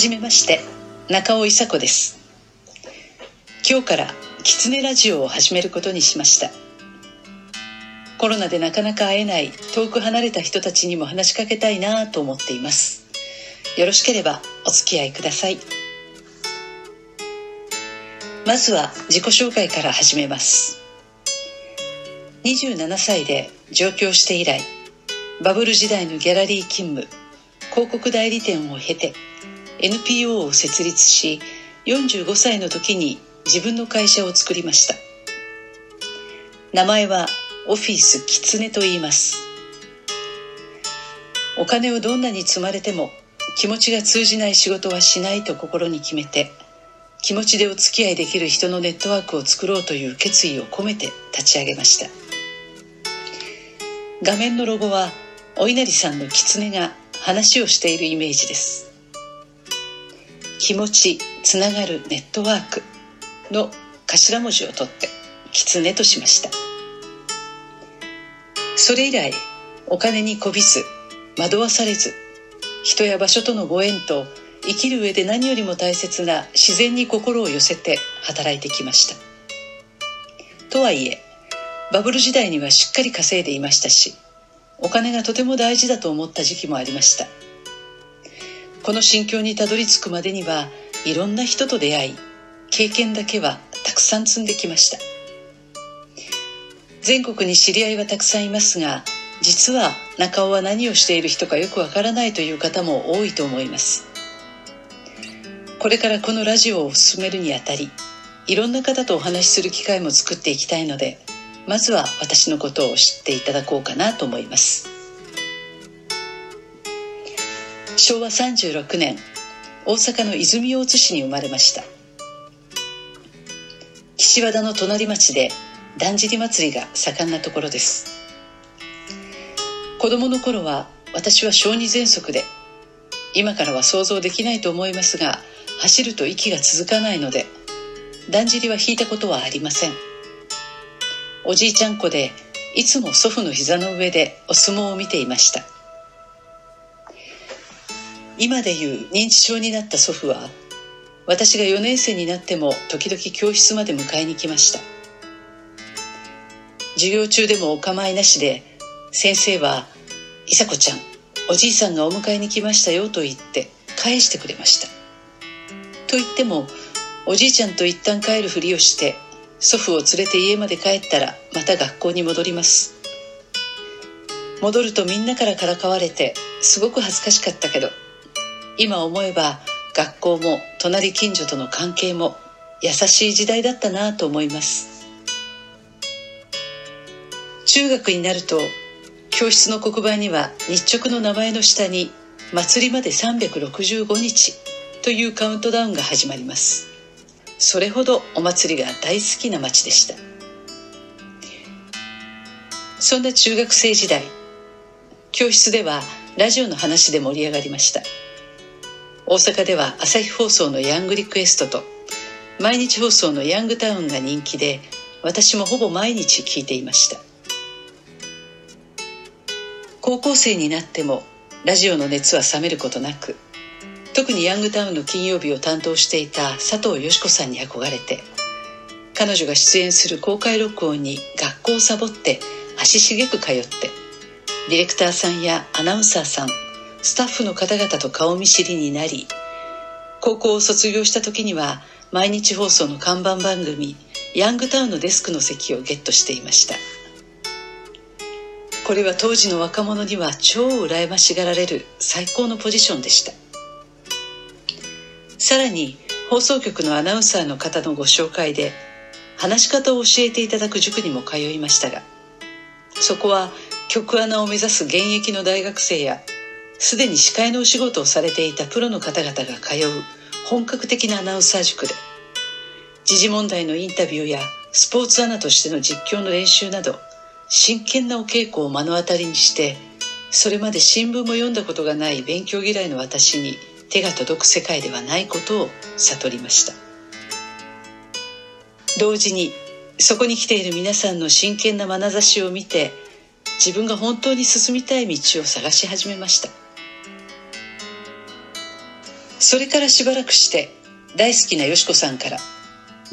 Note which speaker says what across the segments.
Speaker 1: じめまして中尾伊佐子です。今日からキツネラジオを始めることにしました。コロナでなかなか会えない遠く離れた人たちにも話しかけたいなと思っています。よろしければお付き合いください。まずは自己紹介から始めます。27歳で上京して以来バブル時代のギャラリー勤務広告代理店を経て NPO を設立し45歳の時に自分の会社を作りました。名前はオフィスキツネと言います。お金をどんなに積まれても気持ちが通じない仕事はしないと心に決めて気持ちでお付き合いできる人のネットワークを作ろうという決意を込めて立ち上げました。画面のロゴはお稲荷さんの狐が話をしているイメージです。気持ちつながるネットワークの頭文字を取って狐としました。それ以来お金にこびず惑わされず人や場所とのご縁と生きる上で何よりも大切な自然に心を寄せて働いてきました。とはいえバブル時代にはしっかり稼いでいましたしお金がとても大事だと思った時期もありました。この心境にたどり着くまでにはいろんな人と出会い経験だけはたくさん積んできました。全国に知り合いはたくさんいますが実は中尾は何をしている人かよくわからないという方も多いと思います。これからこのラジオを進めるにあたりいろんな方とお話しする機会も作っていきたいのでまずは私のことを知っていただこうかなと思います。昭和36年大阪の泉大津市に生まれました。岸和田の隣町でだんじり祭りが盛んなところです。子供の頃は私は小児喘息で今からは想像できないと思いますが走ると息が続かないのでだんじりは引いたことはありません。おじいちゃん子でいつも祖父の膝の上でお相撲を見ていました。今でいう認知症になった祖父は私が4年生になっても時々教室まで迎えに来ました。授業中でもお構いなしで先生は「いさこちゃんおじいさんがお迎えに来ましたよ」と言って返してくれました。と言ってもおじいちゃんと一旦帰るふりをして祖父を連れて家まで帰ったらまた学校に戻ります。戻るとみんなからからかわれてすごく恥ずかしかったけど今思えば学校も隣近所との関係も優しい時代だったなと思います。中学になると教室の黒板には日直の名前の下に祭りまで365日というカウントダウンが始まります。それほどお祭りが大好きな町でした。そんな中学生時代教室ではラジオの話で盛り上がりました。大阪では朝日放送のヤングリクエストと毎日放送のヤングタウンが人気で私もほぼ毎日聞いていました。高校生になってもラジオの熱は冷めることなく特にヤングタウンの金曜日を担当していた佐藤よし子さんに憧れて彼女が出演する公開録音に学校をサボって足しげく通ってディレクターさんやアナウンサーさんスタッフの方々と顔見知りになり高校を卒業した時には毎日放送の看板番組「ヤングタウン」のデスクの席をゲットしていました。これは当時の若者には超羨ましがられる最高のポジションでした。さらに放送局のアナウンサーの方のご紹介で話し方を教えていただく塾にも通いましたがそこは局アナを目指す現役の大学生やすでに司会のお仕事をされていたプロの方々が通う本格的なアナウンサー塾で時事問題のインタビューやスポーツアナとしての実況の練習など真剣なお稽古を目の当たりにしてそれまで新聞も読んだことがない勉強嫌いの私に手が届く世界ではないことを悟りました。同時にそこに来ている皆さんの真剣な眼差しを見て自分が本当に進みたい道を探し始めました。それからしばらくして大好きなよしこさんから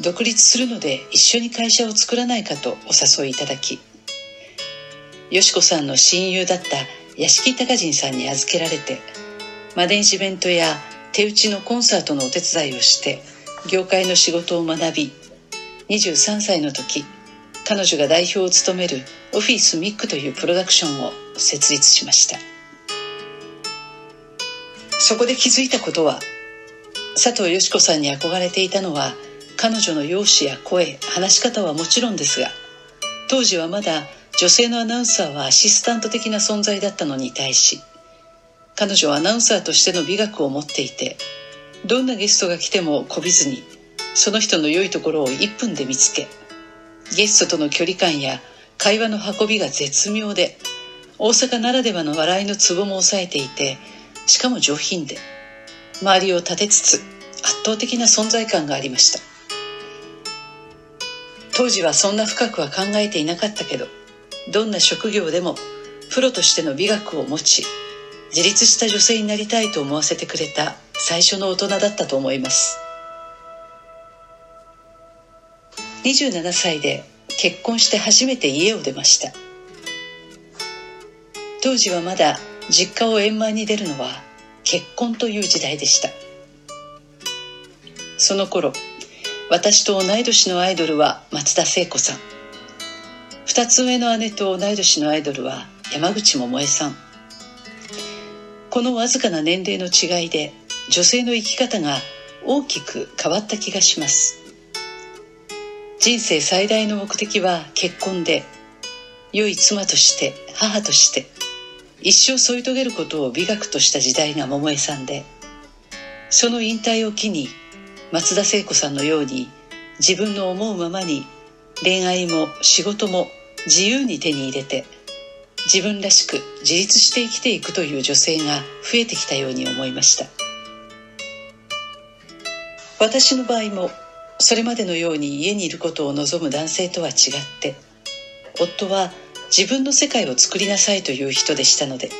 Speaker 1: 独立するので一緒に会社を作らないかとお誘いいただきよしこさんの親友だった屋敷隆人さんに預けられてマネージメントや手打ちのコンサートのお手伝いをして業界の仕事を学び23歳の時彼女が代表を務めるオフィスミックというプロダクションを設立しました。そこで気づいたことは佐藤よし子さんに憧れていたのは彼女の容姿や声話し方はもちろんですが当時はまだ女性のアナウンサーはアシスタント的な存在だったのに対し彼女はアナウンサーとしての美学を持っていてどんなゲストが来てもこびずにその人の良いところを1分で見つけゲストとの距離感や会話の運びが絶妙で大阪ならではの笑いのツボも抑えていてしかも上品で周りを立てつつ圧倒的な存在感がありました。当時はそんな深くは考えていなかったけどどんな職業でもプロとしての美学を持ち自立した女性になりたいと思わせてくれた最初の大人だったと思います。27歳で結婚して初めて家を出ました。当時はまだ実家を円満に出るのは結婚という時代でした。その頃私と同い年のアイドルは松田聖子さん。2つ上の姉と同い年のアイドルは山口百恵さん。このわずかな年齢の違いで女性の生き方が大きく変わった気がします。人生最大の目的は結婚で良い妻として母として。一生添い遂げることを美学とした時代が桃江さんでその引退を機に松田聖子さんのように自分の思うままに恋愛も仕事も自由に手に入れて自分らしく自立して生きていくという女性が増えてきたように思いました。私の場合もそれまでのように家にいることを望む男性とは違って夫は自分の世界を作りなさいという人でしたので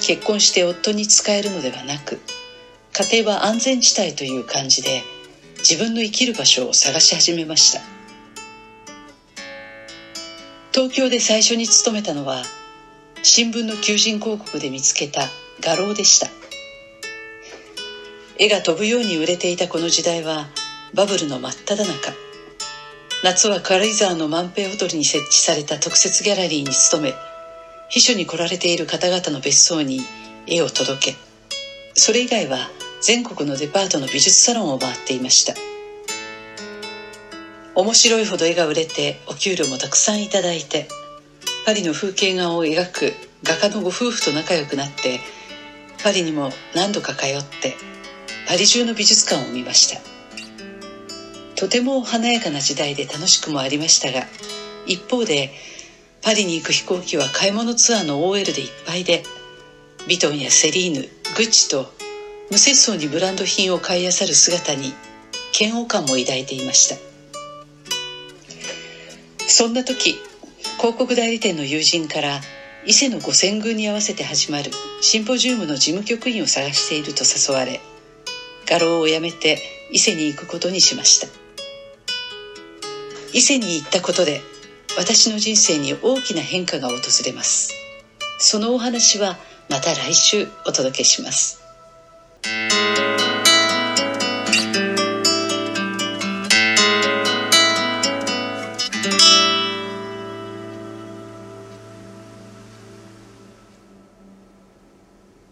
Speaker 1: 結婚して夫に仕えるのではなく家庭は安全地帯という感じで自分の生きる場所を探し始めました。東京で最初に勤めたのは新聞の求人広告で見つけた画廊でした。絵が飛ぶように売れていたこの時代はバブルの真っ只中。夏は軽井沢の万平ホテルに設置された特設ギャラリーに勤め秘書に来られている方々の別荘に絵を届けそれ以外は全国のデパートの美術サロンを回っていました。面白いほど絵が売れてお給料もたくさんいただいてパリの風景画を描く画家のご夫婦と仲良くなってパリにも何度か通ってパリ中の美術館を見ました。とても華やかな時代で楽しくもありましたが一方でパリに行く飛行機は買い物ツアーの OL でいっぱいでビトンやセリーヌグッチと無節操にブランド品を買い漁る姿に嫌悪感も抱いていました。そんな時広告代理店の友人から伊勢の五千宮に合わせて始まるシンポジウムの事務局員を探していると誘われ画廊を辞めて伊勢に行くことにしました。伊勢に行ったことで私の人生に大きな変化が訪れます。そのお話はまた来週お届けします。